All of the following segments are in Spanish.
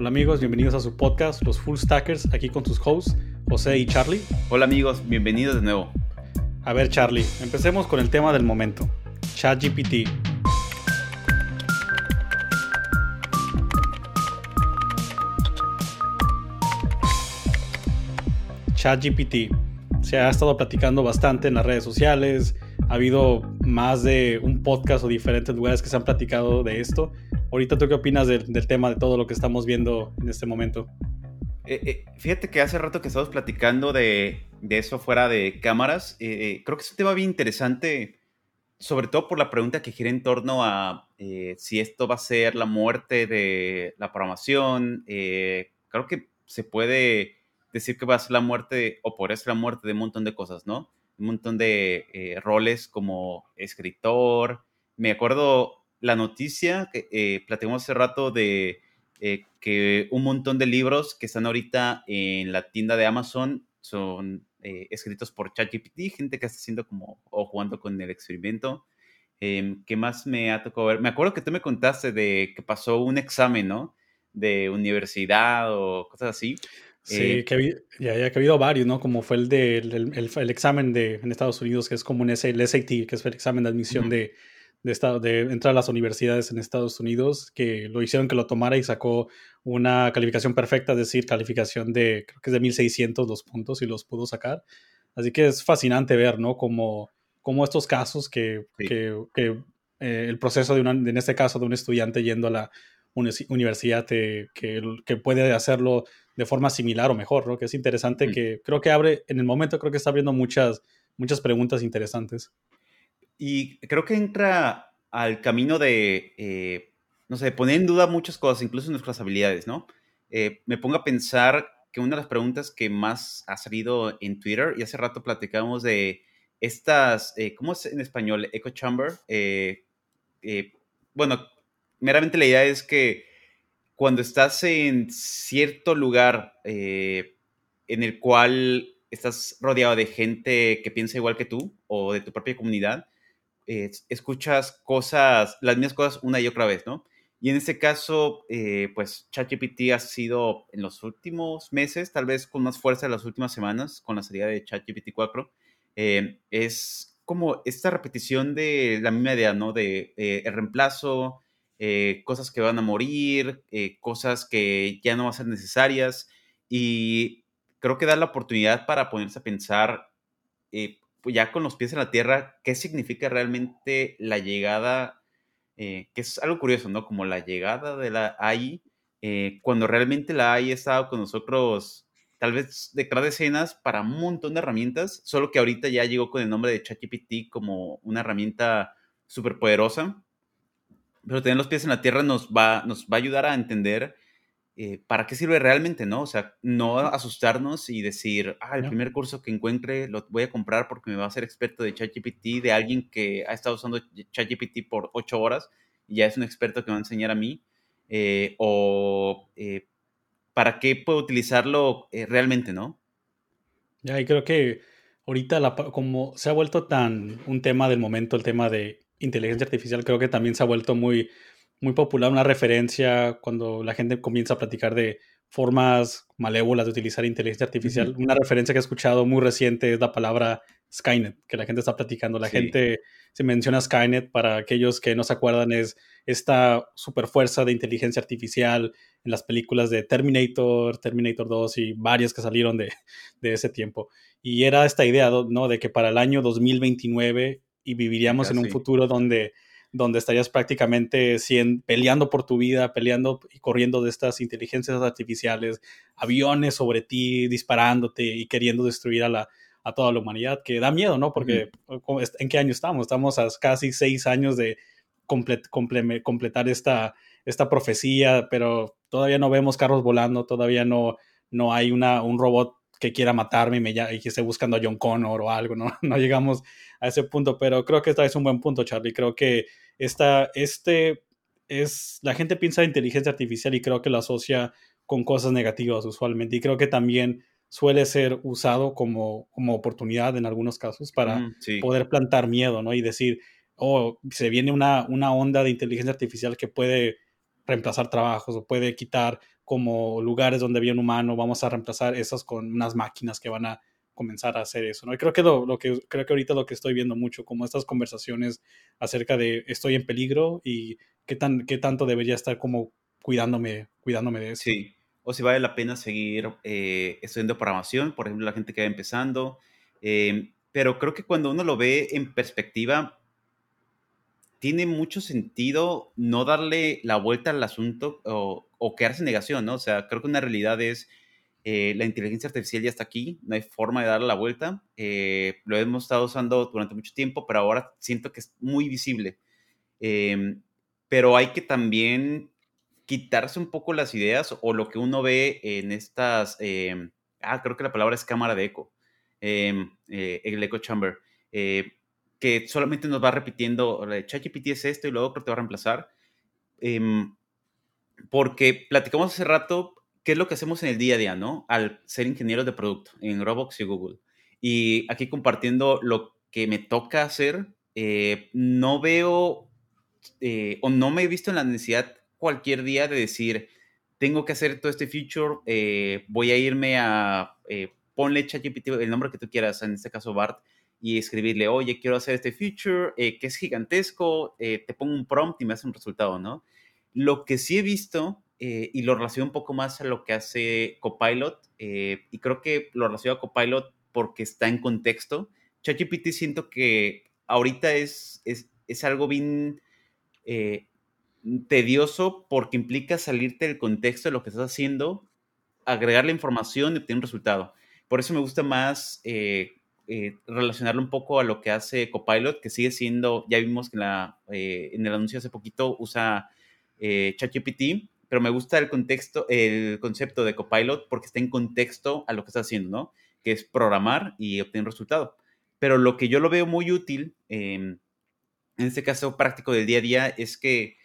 Hola amigos, bienvenidos a su podcast, Los Full Stackers, aquí con sus hosts, José y Charlie. Hola amigos, bienvenidos de nuevo. A ver Charlie, empecemos con el tema del momento, ChatGPT. ChatGPT. Se ha estado platicando bastante en las redes sociales, ha habido más de un podcast o diferentes lugares que se han platicado de esto. Ahorita, ¿tú qué opinas del, tema de todo lo que estamos viendo en este momento? Eh, eh, fíjate que hace rato que estamos platicando de, eso fuera de cámaras. Eh, creo que es un tema bien interesante, sobre todo por la pregunta que gira en torno a si esto va a ser la muerte de la programación. creo que se puede decir que va a ser la muerte o por ser la muerte de un montón de cosas, ¿no? Un montón de roles como escritor. Me acuerdo la noticia que eh, platicamos hace rato de eh, que un montón de libros que están ahorita en la tienda de Amazon son eh, escritos por ChatGPT, gente que está haciendo como o jugando con el experimento. Em, ¿Qué más me ha tocado ver? Me acuerdo que tú me contaste de que pasó un examen, ¿no? De universidad o cosas así. Sí, que ya, ya, que ha habido varios, ¿no? Como fue el de el, examen de en Estados Unidos, que es como un el SAT, que es el examen de admisión de, de, estado, de entrar a las universidades en Estados Unidos, que lo hicieron que lo tomara y sacó una calificación perfecta, es decir, calificación de, creo que es de 1600 los puntos y los pudo sacar. Así que es fascinante ver, ¿no? Como, como estos casos que, que, que eh, el proceso de, una, en este caso, de un estudiante yendo a la universidad que, que puede hacerlo de forma similar o mejor, ¿no? Que es interesante mm. que creo que abre, en el momento creo que está abriendo muchas, muchas preguntas interesantes. Y creo que entra al camino de, eh, no sé, poner en duda muchas cosas, incluso nuestras habilidades, ¿no? Eh, me pongo a pensar que una de las preguntas que más ha salido en Twitter, y hace rato platicamos de estas, eh, ¿cómo es en español? Echo chamber. bueno, meramente la idea es que cuando estás en cierto lugar en el cual estás rodeado de gente que piensa igual que tú o de tu propia comunidad, eh, escuchas cosas, las mismas cosas una y otra vez, ¿no? Y en este caso, eh, pues ChatGPT ha sido en los últimos meses, tal vez con más fuerza en las últimas semanas, con la salida de ChatGPT 4, es como esta repetición de la misma idea, ¿no? De el reemplazo, eh, cosas que van a morir, eh, cosas que ya no van a ser necesarias. Y creo que da la oportunidad para ponerse a pensar, eh, ya con los pies en la tierra, qué significa realmente la llegada, que es algo curioso, ¿no? Como la llegada de la AI, cuando realmente la AI ha estado con nosotros tal vez detrás de escenas para un montón de herramientas, solo que ahorita ya llegó con el nombre de ChatGPT como una herramienta súper poderosa pero tener los pies en la tierra nos va, nos va a ayudar a entender eh, para qué sirve realmente, ¿no? O sea, no asustarnos y decir, ah, el primer curso que encuentre lo voy a comprar porque me va a hacer experto de ChatGPT, de alguien que ha estado usando ChatGPT por ocho horas y ya es un experto que va a enseñar a mí. Eh, o eh, para qué puedo utilizarlo realmente, ¿no? Ya, y creo que ahorita la, como se ha vuelto tan un tema del momento, el tema de inteligencia artificial creo que también se ha vuelto muy, muy popular, una referencia cuando la gente comienza a platicar de formas malévolas de utilizar inteligencia artificial. Una referencia que he escuchado muy reciente es la palabra Skynet, que la gente está platicando. La gente se menciona Skynet, para aquellos que no se acuerdan, es esta super fuerza de inteligencia artificial en las películas de Terminator, Terminator 2 y varias que salieron de, de ese tiempo. Y era esta idea, ¿no? De que para el año 2029 y viviríamos en un futuro donde, donde estarías prácticamente peleando por tu vida, peleando y corriendo de estas inteligencias artificiales, aviones sobre ti, disparándote y queriendo destruir a, la, a toda la humanidad, que da miedo, ¿no? Porque ¿en qué año estamos? Estamos a casi seis años de completar esta, esta profecía, pero todavía no vemos carros volando, todavía no, no hay una, un robot que quiera matarme y, me, y que esté buscando a John Connor o algo, ¿no? No llegamos a ese punto, pero creo que esta es un buen punto, Charlie. Creo que esta, este es, la gente piensa en inteligencia artificial y creo que lo asocia con cosas negativas usualmente y creo que también suele ser usado como, como oportunidad en algunos casos para mm, poder plantar miedo, ¿no? Y decir, oh, se viene una, una onda de inteligencia artificial que puede reemplazar trabajos o puede quitar como lugares donde había un humano, vamos a reemplazar esas con unas máquinas que van a comenzar a hacer eso, ¿no? Y creo que lo, que creo que ahorita lo que estoy viendo mucho, como estas conversaciones acerca de estoy en peligro y qué tan qué tanto debería estar como cuidándome, cuidándome de eso. Sí, o si vale la pena seguir eh, estudiando programación, por ejemplo, la gente que va empezando. Eh, pero creo que cuando uno lo ve en perspectiva, tiene mucho sentido no darle la vuelta al asunto o, o quedarse en negación, ¿no? O sea, creo que una realidad es eh, la inteligencia artificial ya está aquí, no hay forma de darle la vuelta. lo hemos estado usando durante mucho tiempo, pero ahora siento que es muy visible. Em, pero hay que también quitarse un poco las ideas o lo que uno ve en estas, em, ah, creo que la palabra es cámara de eco, em, eh, el echo chamber, eh, que solamente nos va repitiendo, ChatGPT es esto y luego te va a reemplazar. Em, porque platicamos hace rato qué es lo que hacemos en el día a día, ¿no? Al ser ingeniero de producto en Roblox y Google. Y aquí compartiendo lo que me toca hacer, eh, no veo o no me he visto en la necesidad cualquier día de decir, tengo que hacer todo este feature, eh, voy a irme a, eh, ponle ChatGPT el nombre que tú quieras, en este caso Bart, y escribirle, oye, quiero hacer este feature eh, que es gigantesco, te pongo un prompt y me hace un resultado, ¿no? Lo que sí he visto, y lo relaciono un poco más a lo que hace Copilot, y creo que lo relaciono a Copilot porque está en contexto. ChatGPT siento que ahorita es, es, es algo bien tedioso porque implica salirte del contexto de lo que estás haciendo, agregar la información y obtener un resultado. Por eso me gusta más eh, eh, relacionarlo un poco a lo que hace Copilot, que sigue siendo, ya vimos que la, eh, en el anuncio hace poquito usa ChatGPT, pero me gusta el contexto, el concepto de Copilot porque está en contexto a lo que está haciendo, ¿no? Que es programar y obtener resultado. Pero lo que yo lo veo muy útil, em, en este caso práctico del día a día, es que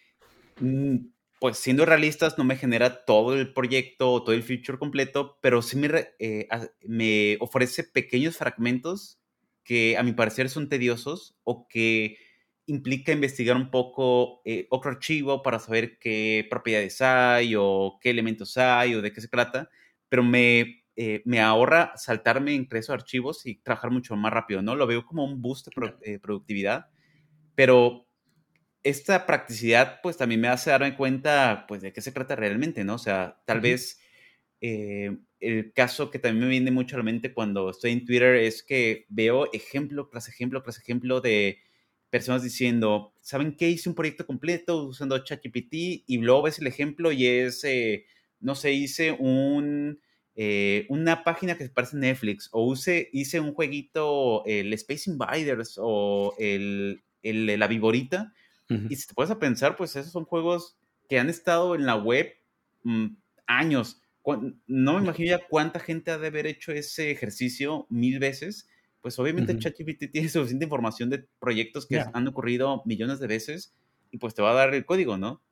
Mm, pues siendo realistas, no me genera todo el proyecto o todo el feature completo, pero sí me, eh, me ofrece pequeños fragmentos que a mi parecer son tediosos o que implica investigar un poco eh, otro archivo para saber qué propiedades hay o qué elementos hay o de qué se trata, pero me, eh, me ahorra saltarme entre esos archivos y trabajar mucho más rápido, ¿no? Lo veo como un boost de productividad, pero esta practicidad pues también me hace darme cuenta pues de qué se trata realmente, ¿no? O sea, tal vez eh, el caso que también me viene mucho a la mente cuando estoy en Twitter es que veo ejemplo tras ejemplo tras ejemplo de personas diciendo, ¿saben qué? Hice un proyecto completo usando ChatGPT y luego ves el ejemplo y es, eh, no sé, hice un, eh, una página que se parece a Netflix o use, hice un jueguito, el Space Invaders o el, el, la Viborita y si te puedes a pensar, pues esos son juegos que han estado en la web mm, años. No me imagino ya cuánta gente ha de haber hecho ese ejercicio mil veces. Pues obviamente ChatGPT tiene suficiente información de proyectos que han ocurrido millones de veces y pues te va a dar el código, ¿no?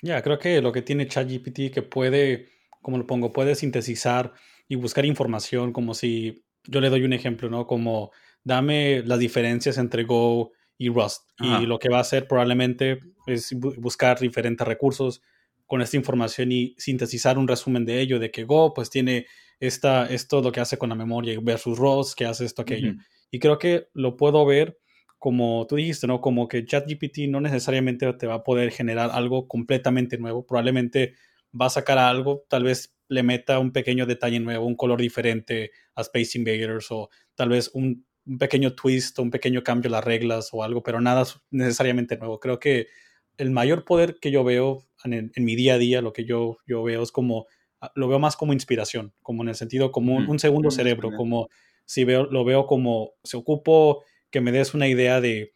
Ya, creo que lo que tiene ChatGPT que puede, como lo pongo, puede sintetizar y buscar información como si yo le doy un ejemplo, ¿no? Como dame las diferencias entre Go y Rust. Y lo que va a hacer probablemente es buscar diferentes recursos con esta información y sintetizar un resumen de ello, de que Go pues tiene esta, esto lo que hace con la memoria versus Rust, que hace esto, aquello. Y creo que lo puedo ver como tú dijiste, ¿no? Como que ChatGPT no necesariamente te va a poder generar algo completamente nuevo, probablemente va a sacar algo, tal vez le meta un pequeño detalle nuevo, un color diferente a Space Invaders o tal vez un un pequeño twist o un pequeño cambio en las reglas o algo, pero nada necesariamente nuevo. Creo que el mayor poder que yo veo en, mi día a día, lo que yo, yo veo es como, lo veo más como inspiración, como en el sentido como un, segundo cerebro, como si veo, lo veo como, se ocupo que me des una idea de,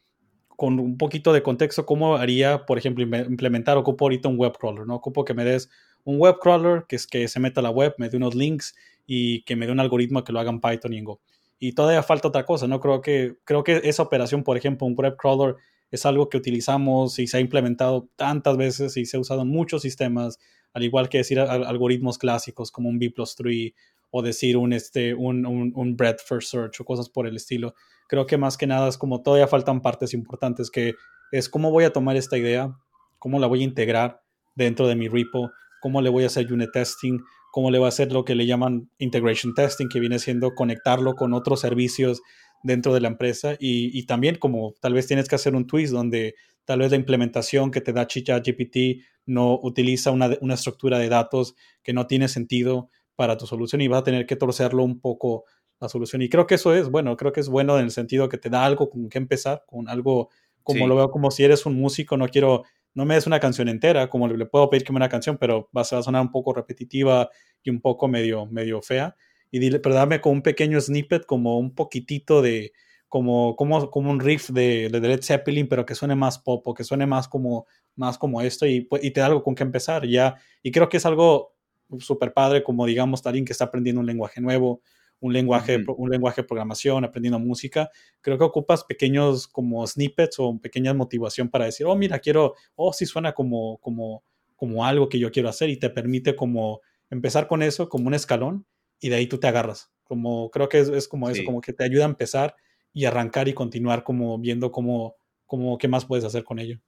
con un poquito de contexto, cómo haría, por ejemplo, implementar, ocupo ahorita un web crawler, ¿no? Ocupo que me des un web crawler, que es que se meta a la web, me dé unos links y que me dé un algoritmo que lo haga en Python y en Go y todavía falta otra cosa, ¿no? Creo que, creo que esa operación, por ejemplo, un web crawler es algo que utilizamos y se ha implementado tantas veces y se ha usado en muchos sistemas, al igual que decir algoritmos clásicos como un B plus 3 o decir un, este, un, un, breadth first search o cosas por el estilo. Creo que más que nada es como todavía faltan partes importantes que es cómo voy a tomar esta idea, cómo la voy a integrar dentro de mi repo, cómo le voy a hacer unit testing, cómo le voy a hacer lo que le llaman integration testing, que viene siendo conectarlo con otros servicios dentro de la empresa y, también como tal vez tienes que hacer un twist donde tal vez la implementación que te da GPT no utiliza una, una, estructura de datos que no tiene sentido para tu solución y vas a tener que torcerlo un poco la solución. Y creo que eso es bueno, creo que es bueno en el sentido que te da algo con que empezar, con algo como lo veo como si eres un músico, no quiero, no me des una canción entera, como le, puedo pedir que me una canción, pero va, a sonar un poco repetitiva y un poco medio, medio fea. Y dile, pero dame con un pequeño snippet, como un poquitito de, como, como, como un riff de, de Led Zeppelin, pero que suene más pop o que suene más como, más como esto y, y te da algo con que empezar ya. Y creo que es algo súper padre, como digamos, alguien que está aprendiendo un lenguaje nuevo un lenguaje, un lenguaje de programación, aprendiendo música, creo que ocupas pequeños como snippets o pequeñas motivación para decir, oh, mira, quiero, oh, sí suena como, como, como algo que yo quiero hacer y te permite como empezar con eso como un escalón y de ahí tú te agarras. Como creo que es, como eso, como que te ayuda a empezar y arrancar y continuar como viendo cómo, cómo, qué más puedes hacer con ello.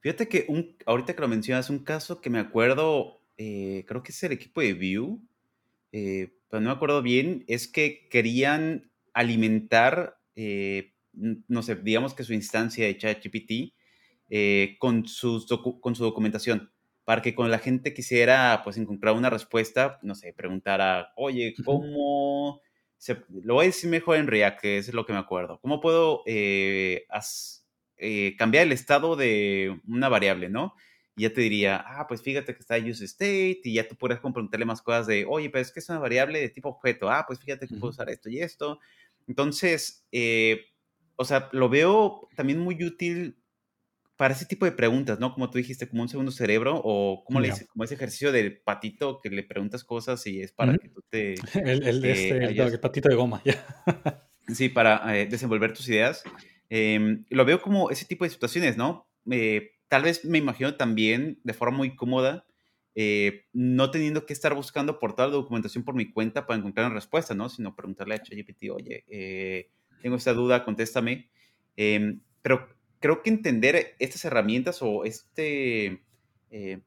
Fíjate que un, ahorita que lo mencionas, un caso que me acuerdo, eh, creo que es el equipo de Vue, eh, pero no me acuerdo bien, es que querían alimentar, eh, no sé, digamos que su instancia de ChatGPT con, sus con su documentación, para que cuando la gente quisiera, pues, encontrar una respuesta, no sé, preguntara, oye, ¿cómo...? Se, lo voy a decir mejor en React, que es lo que me acuerdo. ¿Cómo puedo cambiar el estado de una variable, no? y ya te diría, ah, pues fíjate que está use state y ya tú podrías preguntarle más cosas de, oye, pero es que es una variable de tipo objeto, ah, pues fíjate que puedo usar esto y esto. Entonces, eh, o sea, lo veo también muy útil para ese tipo de preguntas, ¿no? Como tú dijiste, como un segundo cerebro o como, le dice, como ese ejercicio del patito que le preguntas cosas y es para que tú te... El, el, este, el, patito de goma, ya. sí, para eh, desenvolver tus ideas. Em, lo veo como ese tipo de situaciones, ¿no? Eh, tal vez me imagino también de forma muy cómoda, eh, no teniendo que estar buscando por toda la documentación por mi cuenta para encontrar una respuesta, ¿no? Sino preguntarle a ChatGPT, oye, eh, tengo esta duda, contéstame. Em, pero creo que entender estas herramientas o este, eh,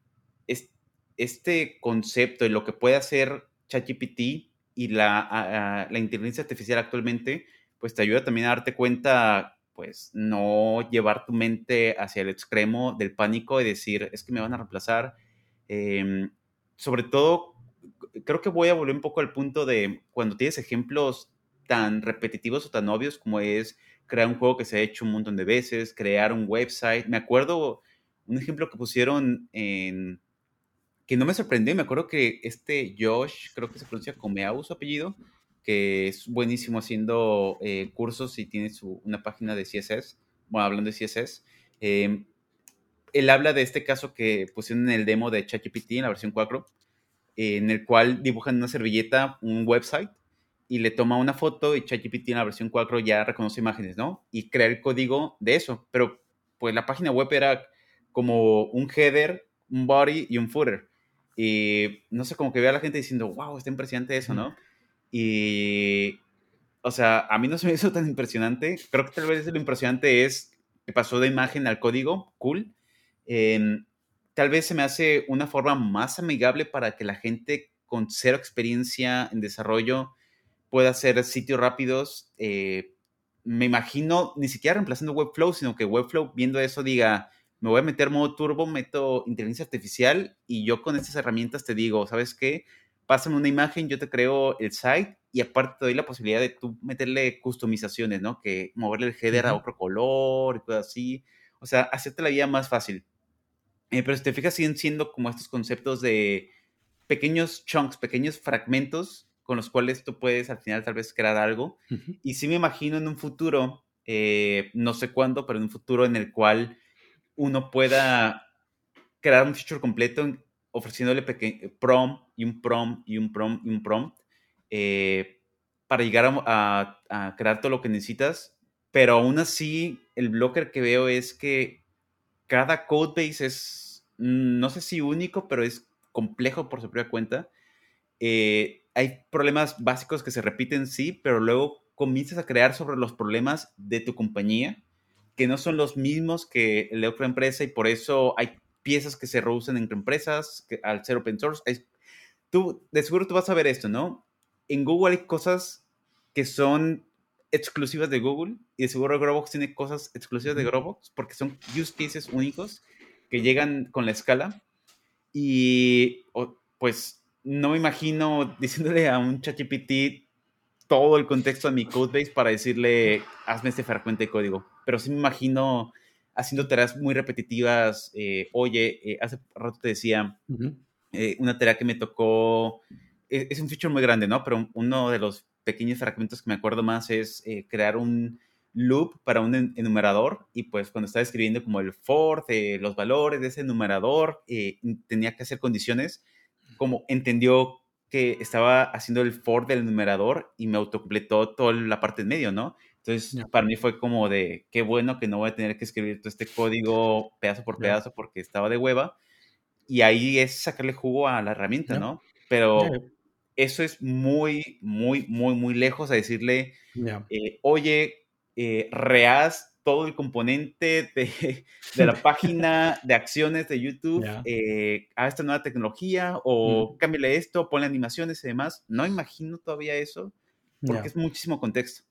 este concepto y lo que puede hacer ChatGPT y la, la inteligencia artificial actualmente, pues te ayuda también a darte cuenta pues no llevar tu mente hacia el extremo del pánico y decir, es que me van a reemplazar. Em, sobre todo, creo que voy a volver un poco al punto de cuando tienes ejemplos tan repetitivos o tan obvios como es crear un juego que se ha hecho un montón de veces, crear un website. Me acuerdo un ejemplo que pusieron en que no me sorprendió, me acuerdo que este Josh, creo que se pronuncia Comeau su apellido, que es buenísimo haciendo eh, cursos y tiene su, una página de CSS, bueno, hablando de CSS. Em, él habla de este caso que pusieron en el demo de ChatGPT en la versión 4, en el cual dibujan una servilleta, un website, y le toma una foto y ChatGPT en la versión 4 ya reconoce imágenes, ¿no? Y crea el código de eso. Pero pues la página web era como un header, un body y un footer. Y no sé, como que vea a la gente diciendo, wow, está impresionante eso, ¿no? Y, o sea, a mí no se me hizo tan impresionante. Creo que tal vez lo impresionante es que pasó de imagen al código, cool. Em, tal vez se me hace una forma más amigable para que la gente con cero experiencia en desarrollo pueda hacer sitios rápidos. Eh, me imagino ni siquiera reemplazando Webflow, sino que Webflow viendo eso diga, me voy a meter modo turbo, meto inteligencia artificial y yo con estas herramientas te digo, ¿sabes qué? pásame una imagen, yo te creo el site y aparte te doy la posibilidad de tú meterle customizaciones, ¿no? Que moverle el header a otro color y cosas así. O sea, hacerte la vida más fácil. Eh, pero si te fijas, siguen siendo como estos conceptos de pequeños chunks, pequeños fragmentos con los cuales tú puedes al final tal vez crear algo. Y sí me imagino en un futuro, eh, no sé cuándo, pero en un futuro en el cual uno pueda crear un feature completo ofreciéndole prom y un prom y un prom y un prompt eh, para llegar a, crear todo lo que necesitas. Pero aún así, el blocker que veo es que cada codebase es, mm, no sé si único, pero es complejo por su propia cuenta. Eh, hay problemas básicos que se repiten, sí, pero luego comienzas a crear sobre los problemas de tu compañía, que no son los mismos que de otra empresa y por eso hay piezas que se reducen entre empresas que, al ser open source. tú, de seguro tú vas a ver esto, ¿no? En Google hay cosas que son exclusivas de Google y de seguro Dropbox tiene cosas exclusivas de Dropbox porque son use cases únicos que llegan con la escala y pues no me imagino diciéndole a un ChatGPT todo el contexto de mi codebase para decirle hazme este fragmento de código, pero sí me imagino haciendo tareas muy repetitivas. Eh, oye, eh, hace rato te decía eh, una tarea que me tocó, es, es, un feature muy grande, ¿no? Pero uno de los pequeños fragmentos que me acuerdo más es crear un loop para un enumerador y pues cuando estaba escribiendo como el for de los valores de ese enumerador, tenía que hacer condiciones, como entendió que estaba haciendo el for del enumerador y me autocompletó toda la parte en medio, ¿no? Entonces, para mí fue como de, qué bueno que no voy a tener que escribir todo este código pedazo por pedazo porque estaba de hueva. Y ahí es sacarle jugo a la herramienta, ¿no? Pero eso es muy, muy, muy, muy lejos a decirle, eh, oye, eh, reaz todo el componente de, de, la página de acciones de YouTube eh, a esta nueva tecnología o mm. cámbiale esto, ponle animaciones y demás. No imagino todavía eso porque es muchísimo contexto.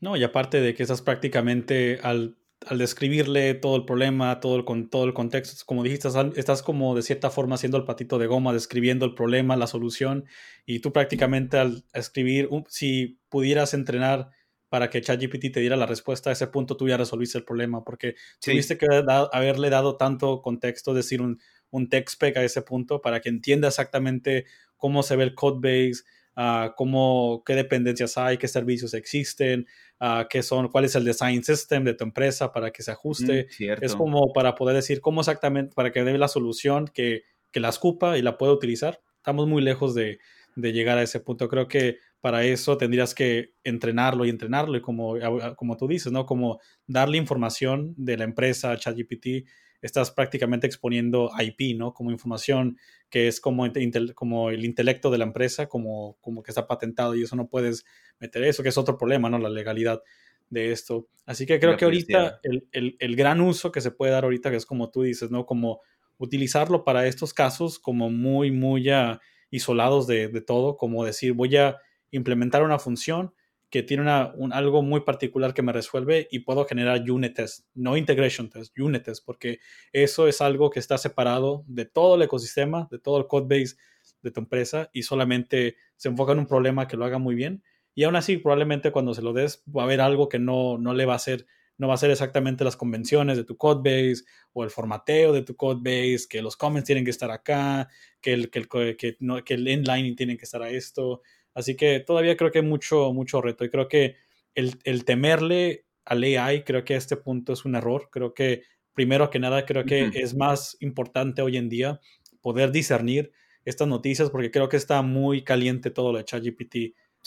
No, y aparte de que estás prácticamente al, al describirle todo el problema, todo el, con, todo el contexto, como dijiste, estás, como de cierta forma haciendo el patito de goma, describiendo el problema, la solución, y tú prácticamente al escribir, si pudieras entrenar para que ChatGPT te diera la respuesta a ese punto, tú ya resolviste el problema, porque tuviste que haberle dado tanto contexto, decir un, un text spec a ese punto para que entienda exactamente cómo se ve el code base, uh, cómo, qué dependencias hay, qué servicios existen, uh, qué son, cuál es el design system de tu empresa para que se ajuste. es como para poder decir cómo exactamente, para que dé la solución que, que la escupa y la pueda utilizar. Estamos muy lejos de, de llegar a ese punto. Creo que para eso tendrías que entrenarlo y entrenarlo y como, como tú dices, ¿no? Como darle información de la empresa a ChatGPT estás prácticamente exponiendo IP, ¿no? Como información que es como, como el intelecto de la empresa, como, como que está patentado y eso no puedes meter eso, que es otro problema, ¿no? La legalidad de esto. Así que creo que ahorita el, el, el, gran uso que se puede dar ahorita, que es como tú dices, ¿no? Como utilizarlo para estos casos como muy, muy ya isolados de, de todo, como decir, voy a implementar una función que tiene un, algo muy particular que me resuelve y puedo generar unit test, no integration test, unit test, porque eso es algo que está separado de todo el ecosistema, de todo el code base de tu empresa y solamente se enfoca en un problema que lo haga muy bien. Y aún así, probablemente cuando se lo des, va a haber algo que no, no le va a hacer, no va a ser exactamente las convenciones de tu code base o el formateo de tu code base, que los comments tienen que estar acá, que el, que el, que, no, que el inline tiene que estar a esto. Así que todavía creo que hay mucho, mucho reto y creo que el, el temerle al AI, creo que a este punto es un error. Creo que primero que nada, creo que es más importante hoy en día poder discernir estas noticias porque creo que está muy caliente todo lo de ChatGPT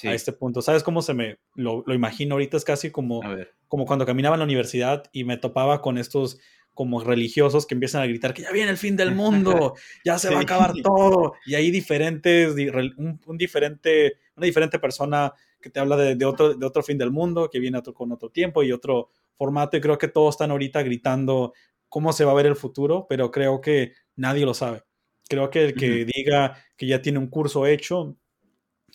a este punto. ¿Sabes cómo se me lo, lo imagino ahorita? Es casi como, como cuando caminaba en la universidad y me topaba con estos como religiosos que empiezan a gritar que ya viene el fin del mundo, ya se va a acabar todo. Y hay diferentes, un, diferente, una diferente persona que te habla de, otro, de otro fin del mundo, que viene otro, con otro tiempo y otro formato. Y creo que todos están ahorita gritando cómo se va a ver el futuro, pero creo que nadie lo sabe. Creo que el que diga que ya tiene un curso hecho,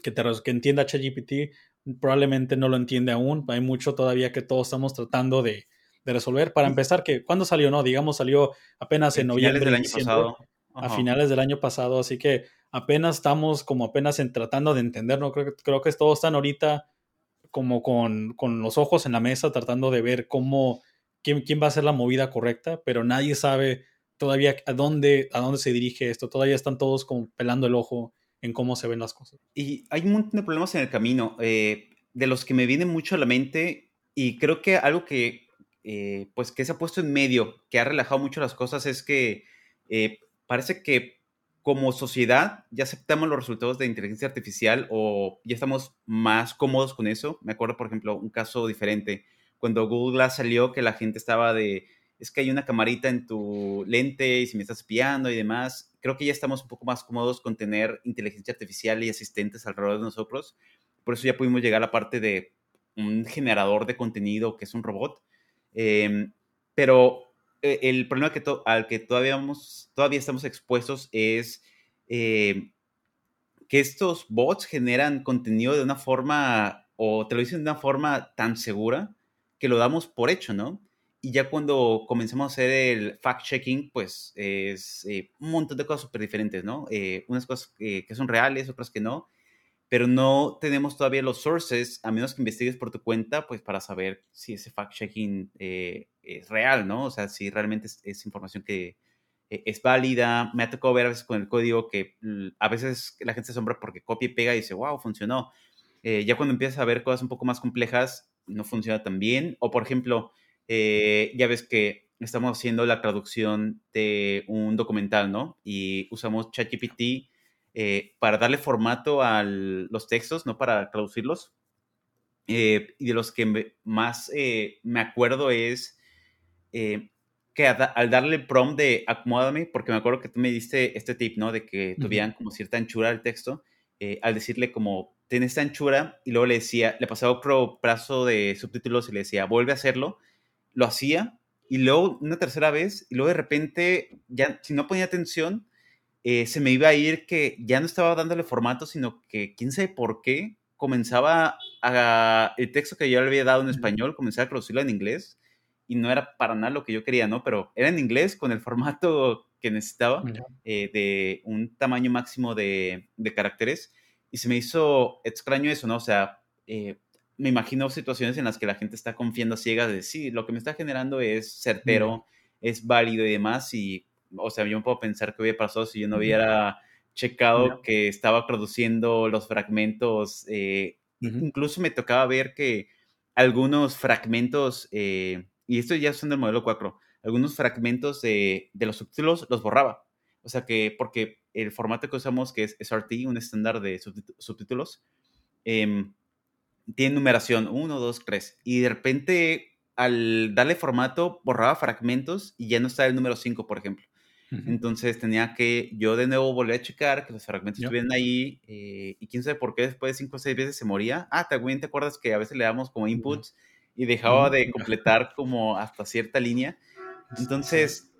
que, te, que entienda ChatGPT, probablemente no lo entiende aún. Hay mucho todavía que todos estamos tratando de, de resolver. Para empezar, que ¿cuándo salió? No, digamos, salió apenas en, noviembre. Del año pasado. A finales del año pasado, así que apenas estamos como apenas en tratando de entender, ¿no? Creo, creo que todos están ahorita como con, con, los ojos en la mesa tratando de ver cómo, quién, quién va a ser la movida correcta, pero nadie sabe todavía a dónde, a dónde se dirige esto. Todavía están todos como pelando el ojo en cómo se ven las cosas. Y hay un montón de problemas en el camino, eh, de los que me vienen mucho a la mente, y creo que algo que eh, pues que se ha puesto en medio, que ha relajado mucho las cosas, es que eh, parece que como sociedad ya aceptamos los resultados de inteligencia artificial o ya estamos más cómodos con eso. Me acuerdo, por ejemplo, un caso diferente. Cuando Google salió, que la gente estaba de, es que hay una camarita en tu lente y si me estás espiando y demás. Creo que ya estamos un poco más cómodos con tener inteligencia artificial y asistentes alrededor de nosotros. Por eso ya pudimos llegar a parte de un generador de contenido que es un robot Em, pero eh, el problema que al que todavía, todavía estamos expuestos es eh, que estos bots generan contenido de una forma, o te lo dicen de una forma tan segura, que lo damos por hecho, ¿no? Y ya cuando comenzamos a hacer el fact-checking, pues es eh, un montón de cosas súper diferentes, ¿no? unas cosas que son reales, otras que no pero no tenemos todavía los sources, a menos que investigues por tu cuenta, pues para saber si ese fact-checking eh, es real, ¿no? O sea, si realmente es, información que eh, es válida. Me ha tocado ver a veces con el código que a veces la gente se asombra porque copia y pega y dice, wow, funcionó. Eh, ya cuando empiezas a ver cosas un poco más complejas, no funciona tan bien. O, por ejemplo, ya ves que estamos haciendo la traducción de un documental, ¿no? Y usamos ChatGPT eh, para darle formato a los textos, no para traducirlos. Eh, y de los que más eh, me acuerdo es que al darle el prompt de acomódame, porque me acuerdo que tú me diste este tip, ¿no? De que tuvieran como cierta anchura el texto, al decirle como, ten esta anchura, y luego le decía, le pasaba otro plazo de subtítulos y le decía, vuelve a hacerlo, lo hacía, y luego una tercera vez, y luego de repente, ya si no ponía atención, eh, se me iba a ir que ya no estaba dándole formato, sino que quién sabe por qué comenzaba a, el texto que yo le había dado en español, comenzaba a traducirlo en inglés y no era para nada lo que yo quería, ¿no? Pero era en inglés con el formato que necesitaba eh, de un tamaño máximo de, de, caracteres y se me hizo extraño eso, ¿no? O sea, eh, me imagino situaciones en las que la gente está confiando a ciegas de sí, lo que me está generando es certero, es válido y demás y o sea, yo me puedo pensar que hubiera pasado si yo no hubiera checado que estaba produciendo los fragmentos. Eh, incluso me tocaba ver que algunos fragmentos, eh, y esto ya son del modelo 4, algunos fragmentos de, los subtítulos los borraba. O sea que, porque el formato que usamos, que es SRT, un estándar de subtítulos, em, tiene numeración 1, 2, 3. Y de repente, al darle formato, borraba fragmentos y ya no está el número 5, por ejemplo. Entonces tenía que yo de nuevo volver a checar que los fragmentos estuvieran ahí eh, y quién sabe por qué después de cinco o seis veces se moría. Ah, también te acuerdas que a veces le damos como inputs y dejaba de completar como hasta cierta línea. Entonces,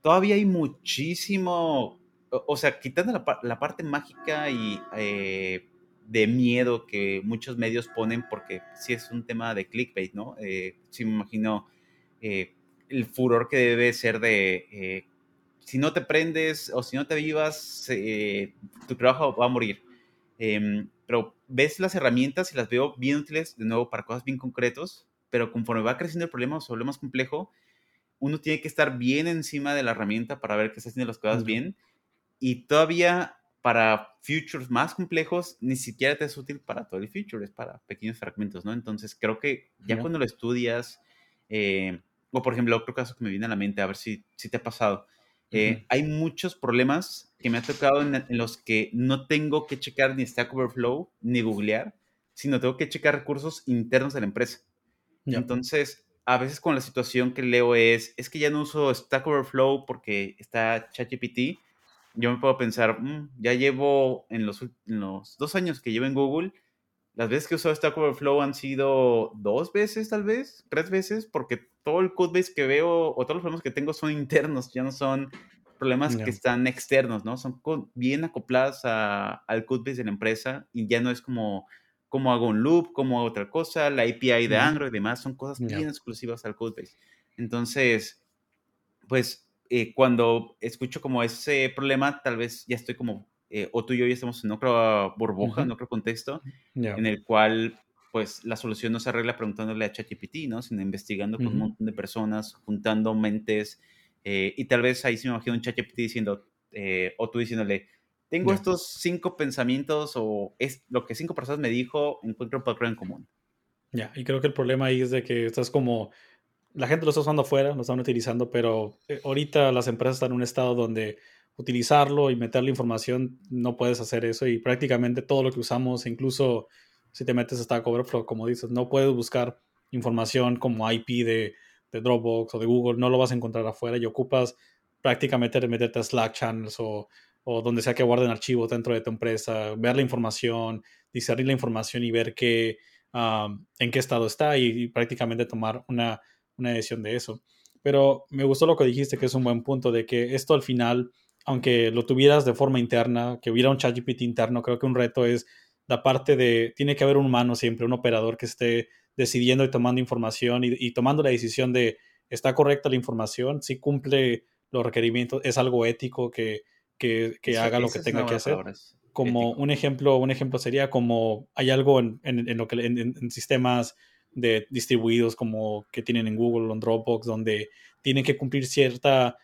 todavía hay muchísimo, o, sea, quitando la, parte mágica y eh, de miedo que muchos medios ponen, porque sí es un tema de clickbait, ¿no? Eh, sí me imagino el furor que debe ser de si no te prendes o si no te vivas, eh, tu trabajo va a morir. Em, pero ves las herramientas y las veo bien útiles, de nuevo, para cosas bien concretos, pero conforme va creciendo el problema o se vuelve más complejo, uno tiene que estar bien encima de la herramienta para ver que está haciendo las cosas bien. Y todavía para futures más complejos, ni siquiera te es útil para todo el future, es para pequeños fragmentos, ¿no? Entonces creo que ya cuando lo estudias, eh, o por ejemplo, otro caso que me viene a la mente, a ver si, si te ha pasado, eh, hay muchos problemas que me ha tocado en, los que no tengo que checar ni Stack Overflow ni googlear, sino tengo que checar recursos internos de la empresa. Entonces, a veces con la situación que leo es, es que ya no uso Stack Overflow porque está ChatGPT, yo me puedo pensar, mm, ya llevo en los, en los dos años que llevo en Google, las veces que he usado Stack Overflow han sido dos veces, tal vez, tres veces, porque todo el codebase que veo o todos los problemas que tengo son internos, ya no son problemas que están externos, ¿no? Son bien acoplados al codebase de la empresa y ya no es como cómo hago un loop, cómo hago otra cosa, la API de Android y demás, son cosas bien exclusivas al codebase. Entonces, pues eh, cuando escucho como ese problema, tal vez ya estoy como eh, o tú y yo ya estamos en otra burbuja, en otro contexto, en el cual pues la solución no se arregla preguntándole a ChatGPT, ¿no? Sino investigando con un montón de personas, juntando mentes, eh, y tal vez ahí se me imagino un ChatGPT diciendo, eh, o tú diciéndole, tengo estos cinco pensamientos o es lo que cinco personas me dijo, encuentro un patrón en común. Ya, y creo que el problema ahí es de que estás como, la gente lo está usando afuera, lo están utilizando, pero ahorita las empresas están en un estado donde utilizarlo y meterle información, no puedes hacer eso y prácticamente todo lo que usamos, incluso si te metes a Stack Overflow, como dices, no puedes buscar información como IP de, de, Dropbox o de Google, no lo vas a encontrar afuera y ocupas prácticamente meterte a Slack channels o, o donde sea que guarden archivos dentro de tu empresa, ver la información, discernir la información y ver qué, en qué estado está y, prácticamente tomar una, una decisión de eso. Pero me gustó lo que dijiste, que es un buen punto, de que esto al final, aunque lo tuvieras de forma interna, que hubiera un ChatGPT interno, creo que un reto es la parte de, tiene que haber un humano siempre, un operador que esté decidiendo y tomando información y, tomando la decisión de, ¿está correcta la información? Si cumple los requerimientos, es algo ético que, que, haga lo que tenga que hacer. Como un ejemplo, un ejemplo sería como hay algo en, en, lo que en, sistemas de distribuidos como que tienen en Google o en Dropbox donde tienen que cumplir cierta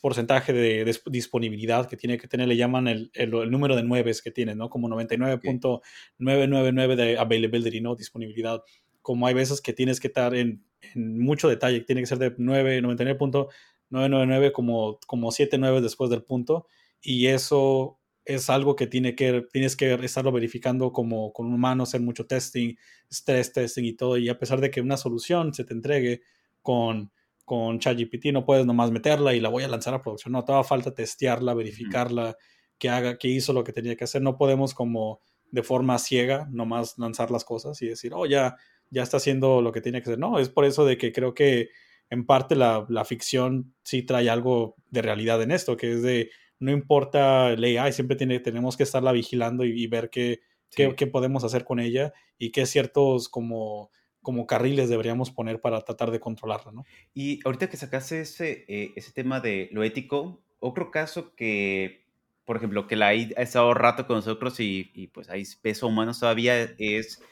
porcentaje de, disponibilidad que tiene que tener, le llaman el, el, número de nueves que tiene, ¿no? Como 99.999 de availability, ¿no? Disponibilidad. Como hay veces que tienes que estar en, en mucho detalle, tiene que ser de 9, 99.999 como, como 7 9 después del punto. Y eso es algo que, tiene que tienes que estarlo verificando como con un humano, hacer mucho testing, stress testing y todo. Y a pesar de que una solución se te entregue con, con ChatGPT, no puedes nomás meterla y la voy a lanzar a producción. No, toda falta testearla, verificarla, que haga, que hizo lo que tenía que hacer. No podemos como de forma ciega nomás lanzar las cosas y decir, oh, ya, ya está haciendo lo que tiene que hacer. No, es por eso de que creo que en parte la, la ficción sí trae algo de realidad en esto, que es de no importa el AI, siempre tiene, tenemos que estarla vigilando y, ver qué, qué, podemos hacer con ella y qué ciertos como, como carriles deberíamos poner para tratar de controlarla, ¿no? Y ahorita que sacaste ese, eh, ese tema de lo ético, otro caso que, por ejemplo, que la ha estado rato con nosotros y, pues hay peso humano todavía es,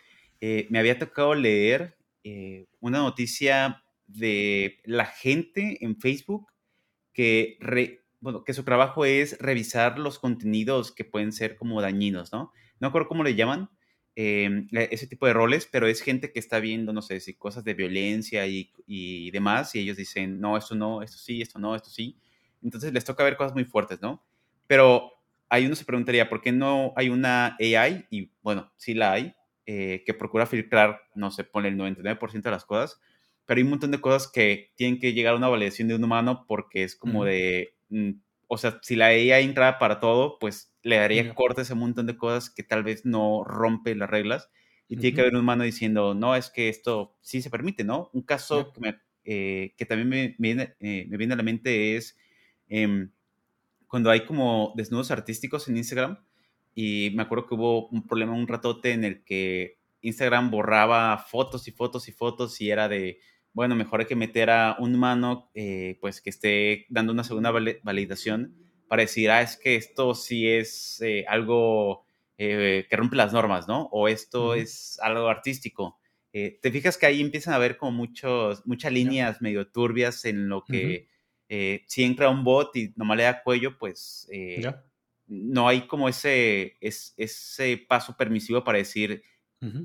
eh, me había tocado leer eh, una noticia de la gente en Facebook que bueno, que su trabajo es revisar los contenidos que pueden ser como dañinos, ¿no? No recuerdo cómo le llaman, em, ese tipo de roles, pero es gente que está viendo, no sé, si cosas de violencia y, y, demás, y ellos dicen, no, esto no, esto sí, esto no, esto sí. Entonces les toca ver cosas muy fuertes, ¿no? Pero ahí uno se preguntaría, ¿por qué no hay una AI? Y bueno, sí la hay, eh, que procura filtrar, no sé, pone el 99% de las cosas, pero hay un montón de cosas que tienen que llegar a una validación de un humano porque es como de, Mm, o sea, si la IA entra para todo, pues le daría cortes a un montón de cosas que tal vez no rompe las reglas. Y tiene que haber un humano diciendo, no, es que esto sí se permite, ¿no? Un caso que, eh, que, también me, viene, eh, me, viene, a la mente es em, cuando hay como desnudos artísticos en Instagram. Y me acuerdo que hubo un problema, un ratote en el que Instagram borraba fotos y fotos y fotos y era de, bueno, mejor hay que meter a un humano eh, pues que esté dando una segunda validación para decir, ah, es que esto sí es eh, algo eh, que rompe las normas, ¿no? O esto es algo artístico. Te fijas que ahí empiezan a haber como muchos, muchas líneas medio turbias en lo que si entra un bot y nomás le da cuello, pues no hay como ese, ese paso permisivo para decir,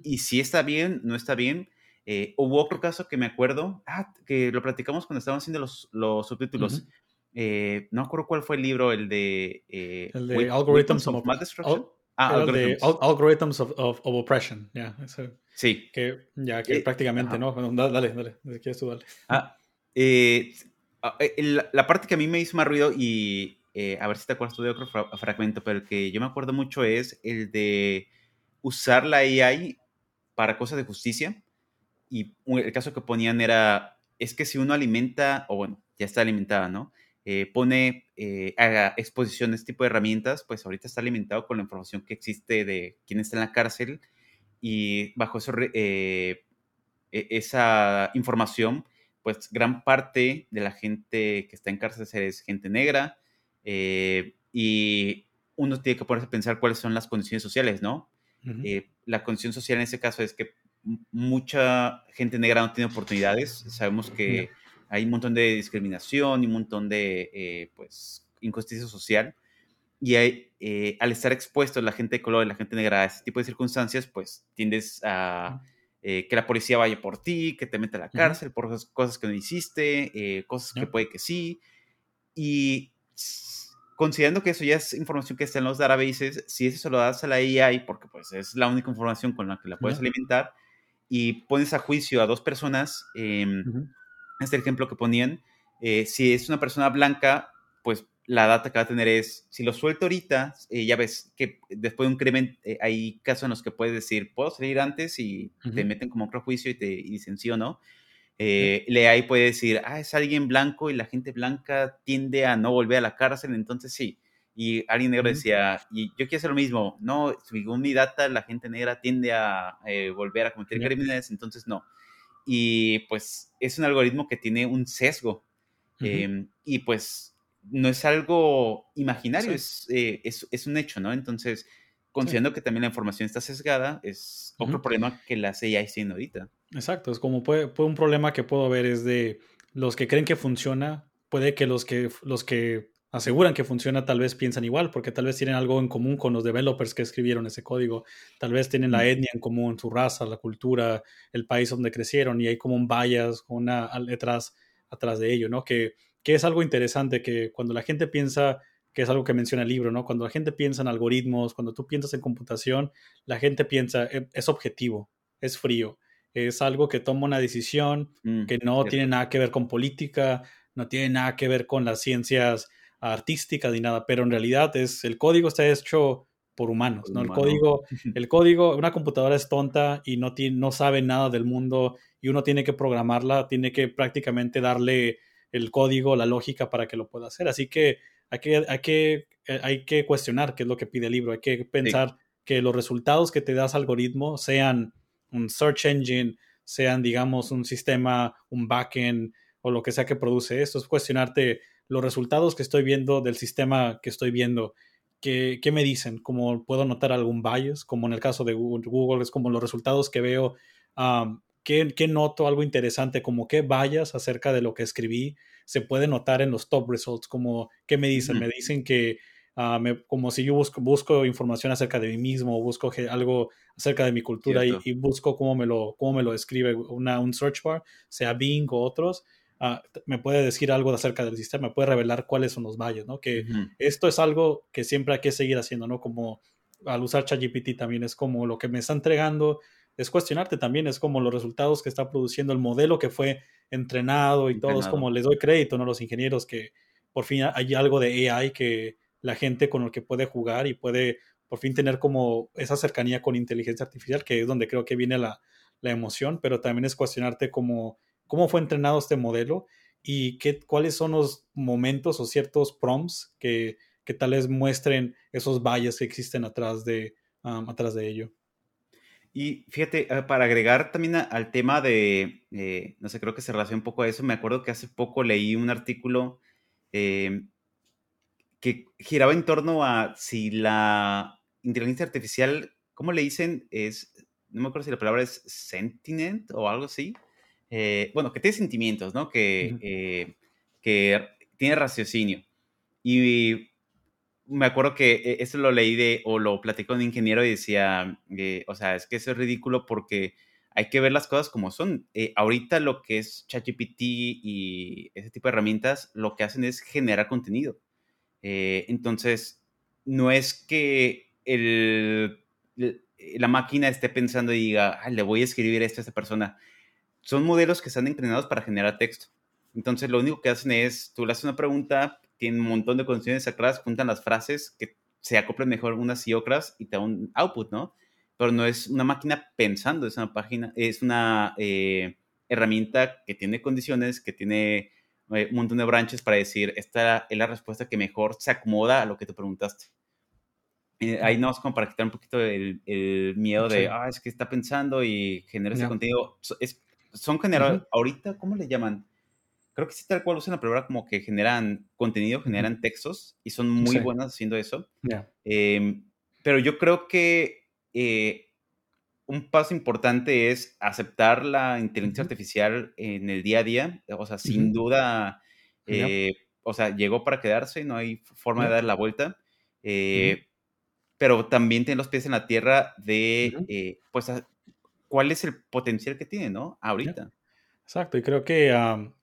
y si está bien, no está bien, eh, hubo otro caso que me acuerdo, ah, que lo platicamos cuando estábamos haciendo los, los subtítulos. eh, no acuerdo cuál fue el libro, el de... Eh, el de Algorithms of, Mass Destruction. ah, algorithms. De algorithms of, of, Oppression, ya. sí. Que, ya, que eh, prácticamente, ¿no? dale, dale, dale, quieres tú, dale. Ah, eh, ah la, la, parte que a mí me hizo más ruido y a ver si te acuerdas tú de otro fragmento, pero el que yo me acuerdo mucho es el de usar la AI para cosas de justicia y el caso que ponían era, es que si uno alimenta, o bueno, ya está alimentada, ¿no? Eh, pone eh, a exposición este tipo de herramientas, pues ahorita está alimentado con la información que existe de quién está en la cárcel y bajo eso, eh, e, esa información, pues gran parte de la gente que está en cárcel es gente negra y uno tiene que ponerse a pensar cuáles son las condiciones sociales, ¿no? la condición social en ese caso es que mucha gente negra no tiene oportunidades. Sabemos que hay un montón de discriminación y un montón de eh, pues, injusticia social. Y eh, al estar expuesto la gente de color y la gente negra a ese tipo de circunstancias, pues tiendes a eh, que la policía vaya por ti, que te meta a la cárcel por cosas que no hiciste, cosas que puede que sí. Y considerando que eso ya es información que está en los databases, si eso se lo das a la AI, porque pues es la única información con la que la puedes alimentar, y pones a juicio a dos personas, eh, este ejemplo que ponían, eh, si es una persona blanca, pues la data que va a tener es, si lo suelto ahorita, eh, ya ves que después de un crimen eh, hay casos en los que puedes decir, puedo salir antes y te meten como otro juicio y te dicen sí o no. Eh, Lea y puede decir, ah, es alguien blanco y la gente blanca tiende a no volver a la cárcel, entonces sí. Y alguien negro decía, y yo quiero hacer lo mismo, no, según mi data, la gente negra tiende a eh, volver a cometer crímenes, entonces no. Y pues es un algoritmo que tiene un sesgo. Em, y pues no es algo imaginario, eh, es, es, un hecho, ¿no? Entonces, considerando que también la información está sesgada, es otro problema que la CIA tiene ahorita. Exacto, es como puede, un problema que puedo ver es de los que creen que funciona, puede que los que, los que aseguran que funciona tal vez piensan igual, porque tal vez tienen algo en común con los developers que escribieron ese código, tal vez tienen la etnia en común, su raza, la cultura, el país donde crecieron y hay como un bias, una letras atrás de ello, ¿no? Que, que es algo interesante que cuando la gente piensa que es algo que menciona el libro, ¿no? Cuando la gente piensa en algoritmos, cuando tú piensas en computación, la gente piensa, e, es objetivo, es frío, es algo que toma una decisión mm, que no tiene nada que ver con política, no tiene nada que ver con las ciencias artísticas ni nada, pero en realidad es el código está hecho por humanos, ¿no? El código, el código, una computadora es tonta y no, tiene, no sabe nada del mundo y uno tiene que programarla, tiene que prácticamente darle el código, la lógica para que lo pueda hacer. Así que hay que, hay que, eh, hay que cuestionar qué es lo que pide el libro, hay que pensar que los resultados que te das algoritmo sean un search engine, sean, digamos, un sistema, un backend o lo que sea que produce esto, es cuestionarte los resultados que estoy viendo del sistema que estoy viendo. ¿Qué, qué me dicen? ¿Cómo puedo notar algún bias? Como en el caso de Google, Google es como los resultados que veo. ¿qué, ¿qué, noto algo interesante? Como qué bias acerca de lo que escribí se puede notar en los top results, como, ¿qué me dicen? Me dicen que, uh, como si yo busco, busco información acerca de mí mismo, busco algo acerca de mi cultura y, busco cómo me lo, cómo me lo describe una, un search bar, sea Bing o otros, uh, me puede decir algo acerca del sistema, me puede revelar cuáles son los valles, ¿no? Que esto es algo que siempre hay que seguir haciendo, ¿no? Como al usar ChatGPT también es como lo que me está entregando, es cuestionarte también, es como los resultados que está produciendo el modelo que fue entrenado y todos como les doy crédito, ¿no? Los ingenieros que por fin hay algo de AI que la gente con el que puede jugar y puede por fin tener como esa cercanía con inteligencia artificial, que es donde creo que viene la, la emoción, pero también es cuestionarte cómo, cómo fue entrenado este modelo y qué, cuáles son los momentos o ciertos prompts que, que tal vez muestren esos valles que existen atrás de, atrás de ello. Y fíjate, eh, para agregar también al tema de, eh, no sé, creo que se relaciona un poco a eso, me acuerdo que hace poco leí un artículo em, que giraba en torno a si la inteligencia artificial, ¿cómo le dicen? Es, no me acuerdo si la palabra es sentient o algo así. Eh, bueno, que tiene sentimientos, ¿no? Que, que tiene raciocinio. Y me acuerdo que eh, eso lo leí de, o lo platicé con un ingeniero y decía, eh, o sea, es que eso es ridículo porque hay que ver las cosas como son. Eh, ahorita lo que es ChatGPT y ese tipo de herramientas, lo que hacen es generar contenido. entonces, no es que el, la máquina esté pensando y diga, le voy a escribir esto a esta persona. Son modelos que están entrenados para generar texto. Entonces, lo único que hacen es, tú le haces una pregunta, tienen un montón de condiciones atrás, juntan las frases que se acoplan mejor unas y otras y te da un output, ¿no? Pero no es una máquina pensando, es una página, es una eh, herramienta que tiene condiciones, que tiene eh, un montón de branches para decir, esta es la respuesta que mejor se acomoda a lo que te preguntaste. Eh, ahí no es como para quitar un poquito el, miedo de, ah, es que está pensando y genera ese contenido. Es, son general, ahorita, ¿cómo le llaman? creo que sí tal cual usan la palabra como que generan contenido, generan textos y son muy buenas haciendo eso. Em, pero yo creo que eh, un paso importante es aceptar la inteligencia artificial en el día a día. O sea, sin duda, eh, o sea, llegó para quedarse, no hay forma de dar la vuelta. Eh, pero también tiene los pies en la tierra de, pues, cuál es el potencial que tiene, ¿no? Ahorita. Exacto, y creo que,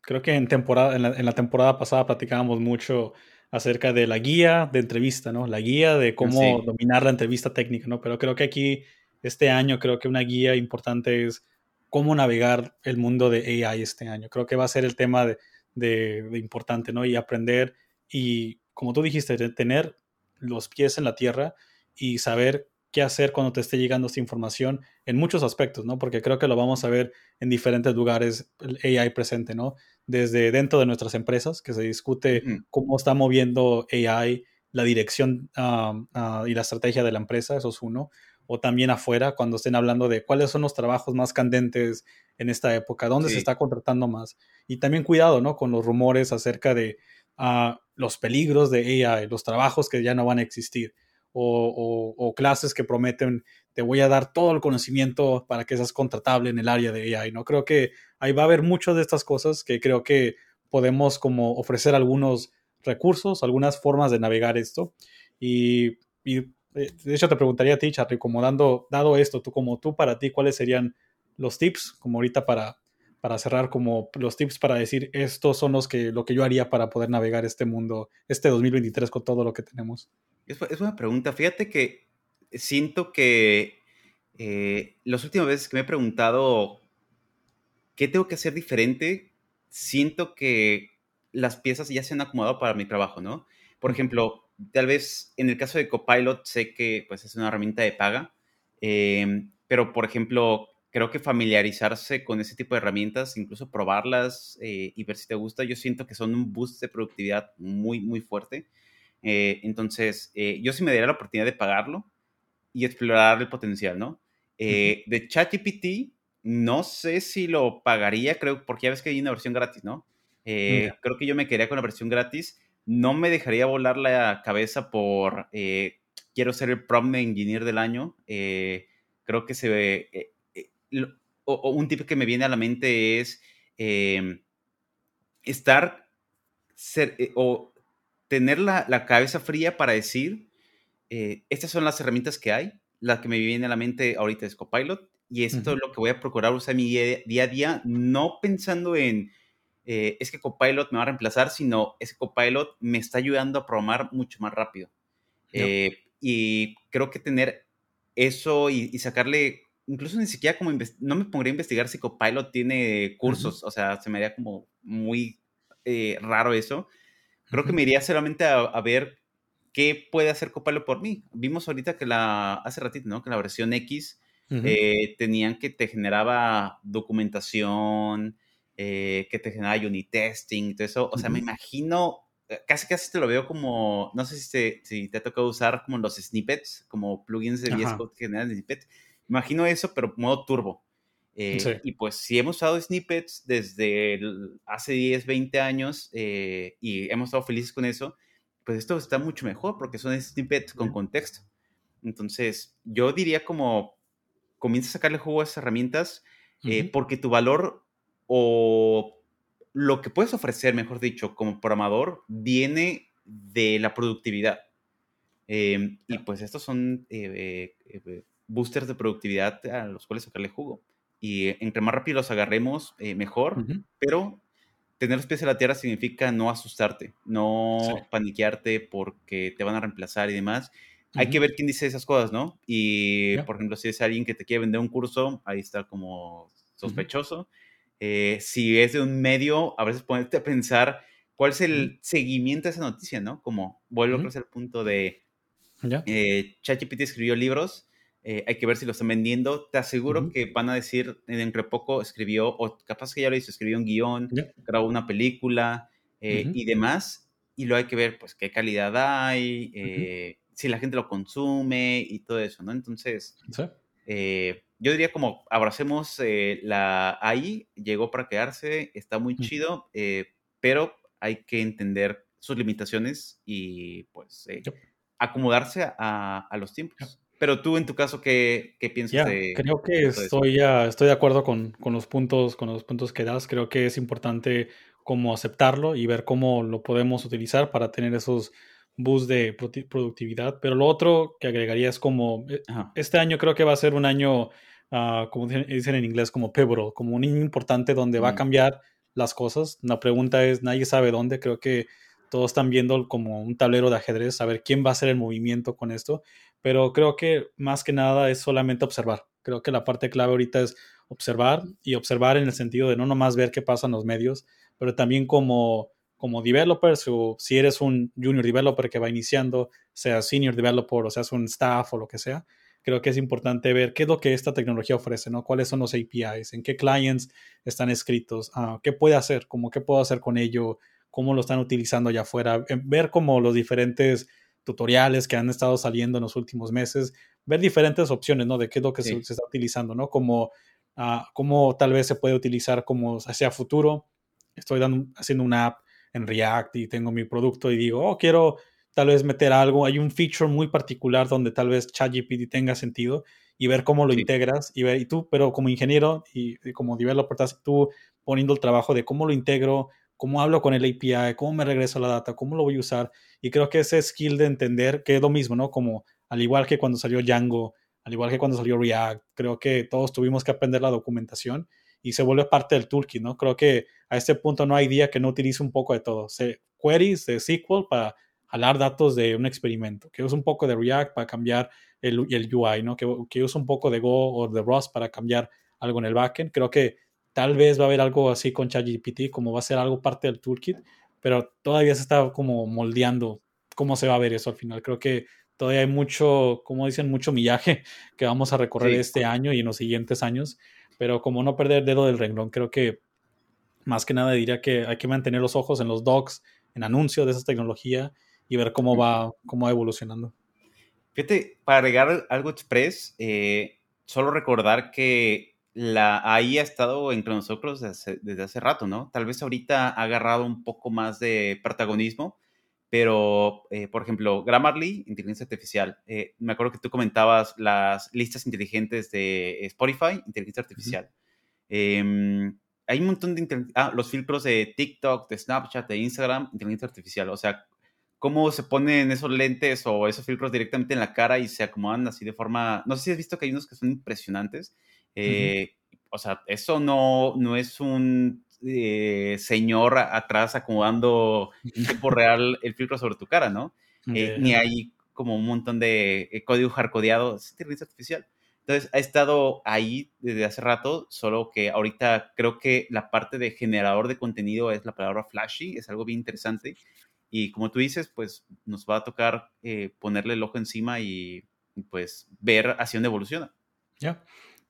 creo que en, temporada, en la, temporada pasada platicábamos mucho acerca de la guía de entrevista, ¿no? La guía de cómo dominar la entrevista técnica, ¿no? Pero creo que aquí, este año, creo que una guía importante es cómo navegar el mundo de AI este año. Creo que va a ser el tema de, de, importante, ¿no? Y aprender y, como tú dijiste, tener los pies en la tierra y saber qué hacer cuando te esté llegando esta información en muchos aspectos, ¿no? Porque creo que lo vamos a ver en diferentes lugares el AI presente, ¿no? Desde dentro de nuestras empresas, que se discute cómo está moviendo AI, la dirección ah, y la estrategia de la empresa, eso es uno. O también afuera, cuando estén hablando de cuáles son los trabajos más candentes en esta época, dónde se está contratando más. Y también cuidado, ¿no? Con los rumores acerca de ah, los peligros de AI, los trabajos que ya no van a existir o, clases que prometen te voy a dar todo el conocimiento para que seas contratable en el área de AI, ¿no? Creo que ahí va a haber muchas de estas cosas que creo que podemos como ofrecer algunos recursos, algunas formas de navegar esto. Y, eh, de hecho te preguntaría a ti, Charlie, como dando, dado esto, tú como tú, para ti, ¿cuáles serían los tips, como ahorita para, para cerrar, como los tips para decir, estos son los que, lo que yo haría para poder navegar este mundo, este 2023 con todo lo que tenemos? Es, es una pregunta. Fíjate que siento que eh, las últimas veces que me he preguntado qué tengo que hacer diferente, siento que las piezas ya se han acomodado para mi trabajo, ¿no? Por ejemplo, tal vez en el caso de Copilot sé que pues, es una herramienta de paga, em, pero por ejemplo, creo que familiarizarse con ese tipo de herramientas, incluso probarlas eh, y ver si te gusta, yo siento que son un boost de productividad muy, muy fuerte. Eh, entonces, eh, yo sí me daría la oportunidad de pagarlo y explorar el potencial, ¿no? Eh, de ChatGPT, no sé si lo pagaría, creo, porque ya ves que hay una versión gratis, ¿no? Creo que yo me quedaría con la versión gratis. No me dejaría volar la cabeza por quiero ser el prompt engineer del año. creo que se ve. O, un tip que me viene a la mente es estar ser, o tener la, cabeza fría para decir, eh, estas son las herramientas que hay, la que me viene a la mente ahorita es Copilot, y esto es lo que voy a procurar usar en mi día, a día, no pensando en, eh, es que Copilot me va a reemplazar, sino es que Copilot me está ayudando a programar mucho más rápido. Eh, y creo que tener eso y, sacarle, incluso ni siquiera como, no me pondría a investigar si Copilot tiene cursos, o sea, se me haría como muy raro eso Creo que me iría solamente a, ver qué puede hacer Copilot por mí. Vimos ahorita que la, hace ratito, ¿no? Que la versión X eh, tenían que te generaba documentación, eh, que te generaba unit testing, todo eso. O sea, me imagino, eh, casi casi te lo veo como, no sé si te, si te ha tocado usar como los snippets, como plugins de VS Code que generan snippets. Imagino eso, pero modo turbo. Eh, y pues si hemos usado snippets desde hace 10, 20 años eh, y hemos estado felices con eso, pues esto está mucho mejor porque son snippets con contexto. Entonces, yo diría como comienza a sacarle juego a esas herramientas eh, porque tu valor o lo que puedes ofrecer, mejor dicho, como programador, viene de la productividad. Em, y pues estos son boosters de productividad a los cuales sacarle jugo y entre más rápido los agarremos, eh, mejor, pero tener los pies en la tierra significa no asustarte, no paniquearte porque te van a reemplazar y demás. Hay que ver quién dice esas cosas, ¿no? Y, por ejemplo, si es alguien que te quiere vender un curso, ahí está como sospechoso. Eh, si es de un medio, a veces ponerte a pensar cuál es el seguimiento de esa noticia, ¿no? Como vuelvo a el punto de eh, ChatGPT escribió libros, eh, hay que ver si lo están vendiendo. Te aseguro que van a decir, dentro de poco escribió, o capaz que ya lo hizo, escribió un guion, grabó una película eh, y demás. Y luego hay que ver, pues, qué calidad hay, eh, si la gente lo consume y todo eso, ¿no? Entonces, yo diría como abracemos la AI, llegó para quedarse, está muy chido, pero hay que entender sus limitaciones y, pues, acomodarse a, a los tiempos. Pero tú, en tu caso, ¿qué, qué piensas de Creo que estoy, estoy de acuerdo con, con, los puntos, con los puntos que das. Creo que es importante como aceptarlo y ver cómo lo podemos utilizar para tener esos boosts de productividad. Pero lo otro que agregaría es como, eh, este año creo que va a ser un año, uh, como dicen en inglés, como pivotal, como un año importante donde va a mm. cambiar las cosas. La pregunta es, nadie sabe dónde. Creo que todos están viendo como un tablero de ajedrez, a ver quién va a hacer el movimiento con esto pero creo que más que nada es solamente observar. Creo que la parte clave ahorita es observar y observar en el sentido de no nomás ver qué pasa en los medios, pero también como, como developers si eres un junior developer que va iniciando, sea senior developer o seas un staff o lo que sea, creo que es importante ver qué es lo que esta tecnología ofrece, ¿no? ¿Cuáles son los APIs? ¿En qué clients están escritos? Ah, ¿Qué puede hacer? ¿Cómo qué puedo hacer con ello? ¿Cómo lo están utilizando allá afuera? Ver como los diferentes tutoriales que han estado saliendo en los últimos meses, ver diferentes opciones, ¿no? De qué es lo que se, está utilizando, ¿no? Como uh, cómo tal vez se puede utilizar como hacia futuro. Estoy dando, haciendo una app en React y tengo mi producto y digo, oh, quiero tal vez meter algo. Hay un feature muy particular donde tal vez ChatGPT tenga sentido y ver cómo lo integras y ver, y tú, pero como ingeniero y, como developer, estás tú poniendo el trabajo de cómo lo integro, cómo hablo con el API, cómo me regreso la data, cómo lo voy a usar. Y creo que ese skill de entender que es lo mismo, ¿no? Como al igual que cuando salió Django, al igual que cuando salió React, creo que todos tuvimos que aprender la documentación y se vuelve parte del toolkit, ¿no? Creo que a este punto no hay día que no utilice un poco de todo. Se, queries de SQL para jalar datos de un experimento, que use un poco de React para cambiar el, el UI, ¿no? Que, que use un poco de Go o de Rust para cambiar algo en el backend. Creo que Tal vez va a haber algo así con ChatGPT, como va a ser algo parte del toolkit, pero todavía se está como moldeando cómo se va a ver eso al final. Creo que todavía hay mucho, como dicen, mucho millaje que vamos a recorrer este año y en los siguientes años, pero como no perder el dedo del renglón, creo que más que nada diría que hay que mantener los ojos en los docs, en anuncios de esa tecnología y ver cómo va, cómo va evolucionando. Fíjate, para agregar algo express, eh, solo recordar que la ahí ha estado entre nosotros desde hace, rato, ¿no? Tal vez ahorita ha agarrado un poco más de protagonismo, pero, eh, por ejemplo, Grammarly, inteligencia artificial. Eh, me acuerdo que tú comentabas las listas inteligentes de Spotify, inteligencia artificial. Em, hay un montón de... Ah, los filtros de TikTok, de Snapchat, de Instagram, inteligencia artificial. O sea, cómo se ponen esos lentes o esos filtros directamente en la cara y se acomodan así de forma... No sé si has visto que hay unos que son impresionantes eh, o sea, eso no, no es un eh, señor atrás acomodando en tiempo real el filtro sobre tu cara, ¿no? Eh, ni hay como un montón de código hardcodeado, es inteligencia artificial. Entonces, ha estado ahí desde hace rato, solo que ahorita creo que la parte de generador de contenido es la palabra flashy, es algo bien interesante. Y como tú dices, pues nos va a tocar ponerle el ojo encima y pues ver hacia dónde evoluciona. Ya.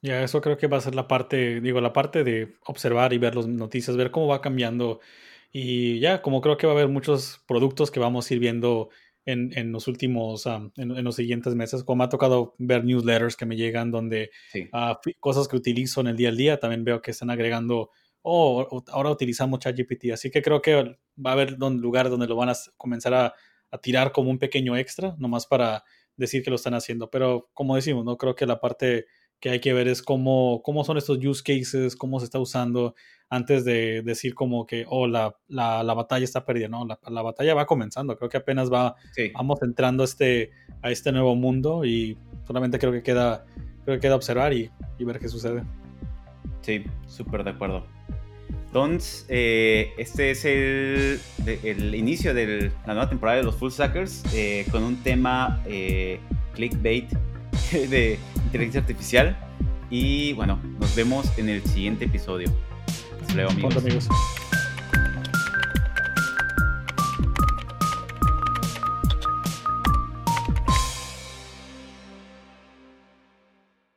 Ya, eso creo que va a ser la parte, digo, la parte de observar y ver las noticias, ver cómo va cambiando. Y ya, como creo que va a haber muchos productos que vamos a ir viendo en, en los últimos, en, los siguientes meses. Como me ha tocado ver newsletters que me llegan donde ah, cosas que utilizo en el día a día, también veo que están agregando, oh, ahora utilizamos ChatGPT. Así que creo que va a haber un lugar donde lo van a comenzar a, a tirar como un pequeño extra, nomás para decir que lo están haciendo. Pero como decimos, no creo que la parte que hay que ver es cómo, cómo son estos use cases, cómo se está usando antes de decir como que, oh, la, la, la batalla está perdida, ¿no? La, la, batalla va comenzando, creo que apenas va, vamos entrando a este, a este nuevo mundo y solamente creo que queda, creo que queda observar y, y ver qué sucede. Sí, súper de acuerdo. Entonces, eh, este es el, el, inicio de la nueva temporada de los Full Suckers eh, con un tema eh, clickbait de inteligencia artificial. Y bueno, nos vemos en el siguiente episodio. Hasta luego, amigos.